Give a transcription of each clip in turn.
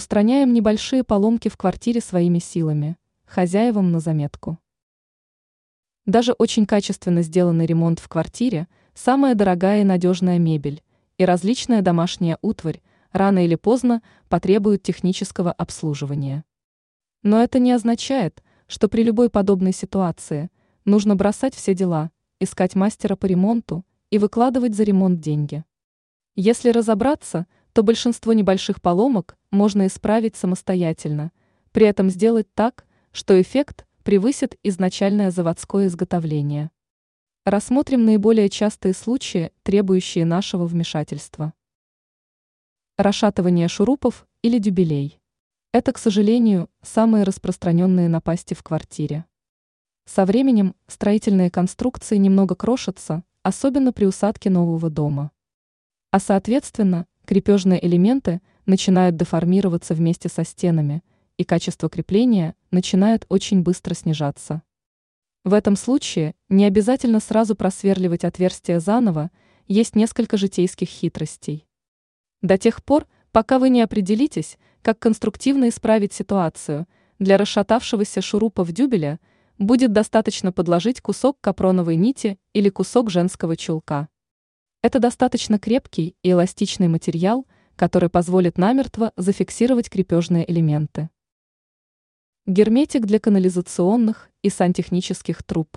Устраняем небольшие поломки в квартире своими силами. Хозяевам на заметку. Даже очень качественно сделанный ремонт в квартире – самая дорогая и надежная мебель, и различная домашняя утварь рано или поздно потребуют технического обслуживания. Но это не означает, что при любой подобной ситуации нужно бросать все дела, искать мастера по ремонту и выкладывать за ремонт деньги. Если разобраться – то большинство небольших поломок можно исправить самостоятельно, при этом сделать так, что эффект превысит изначальное заводское изготовление. Рассмотрим наиболее частые случаи, требующие нашего вмешательства. Расшатывание шурупов или дюбелей. Это, к сожалению, самые распространенные напасти в квартире. Со временем строительные конструкции немного крошатся, особенно при усадке нового дома. А соответственно, крепежные элементы начинают деформироваться вместе со стенами, и качество крепления начинает очень быстро снижаться. В этом случае не обязательно сразу просверливать отверстие заново, есть несколько житейских хитростей. До тех пор, пока вы не определитесь, как конструктивно исправить ситуацию, для расшатавшегося шурупа в дюбеля будет достаточно подложить кусок капроновой нити или кусок женского чулка. Это достаточно крепкий и эластичный материал, который позволит намертво зафиксировать крепежные элементы. Герметик для канализационных и сантехнических труб.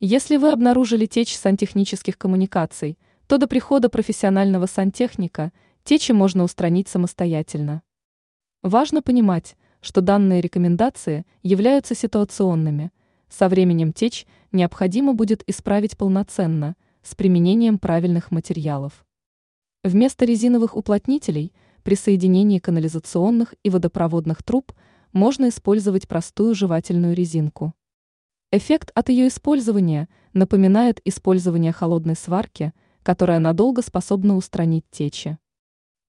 Если вы обнаружили течь сантехнических коммуникаций, то до прихода профессионального сантехника течи можно устранить самостоятельно. Важно понимать, что данные рекомендации являются ситуационными. Со временем течь необходимо будет исправить полноценно – с применением правильных материалов. Вместо резиновых уплотнителей при соединении канализационных и водопроводных труб можно использовать простую жевательную резинку. Эффект от ее использования напоминает использование холодной сварки, которая надолго способна устранить течи.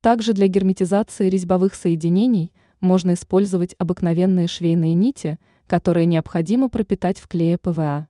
Также для герметизации резьбовых соединений можно использовать обыкновенные швейные нити, которые необходимо пропитать в клее ПВА.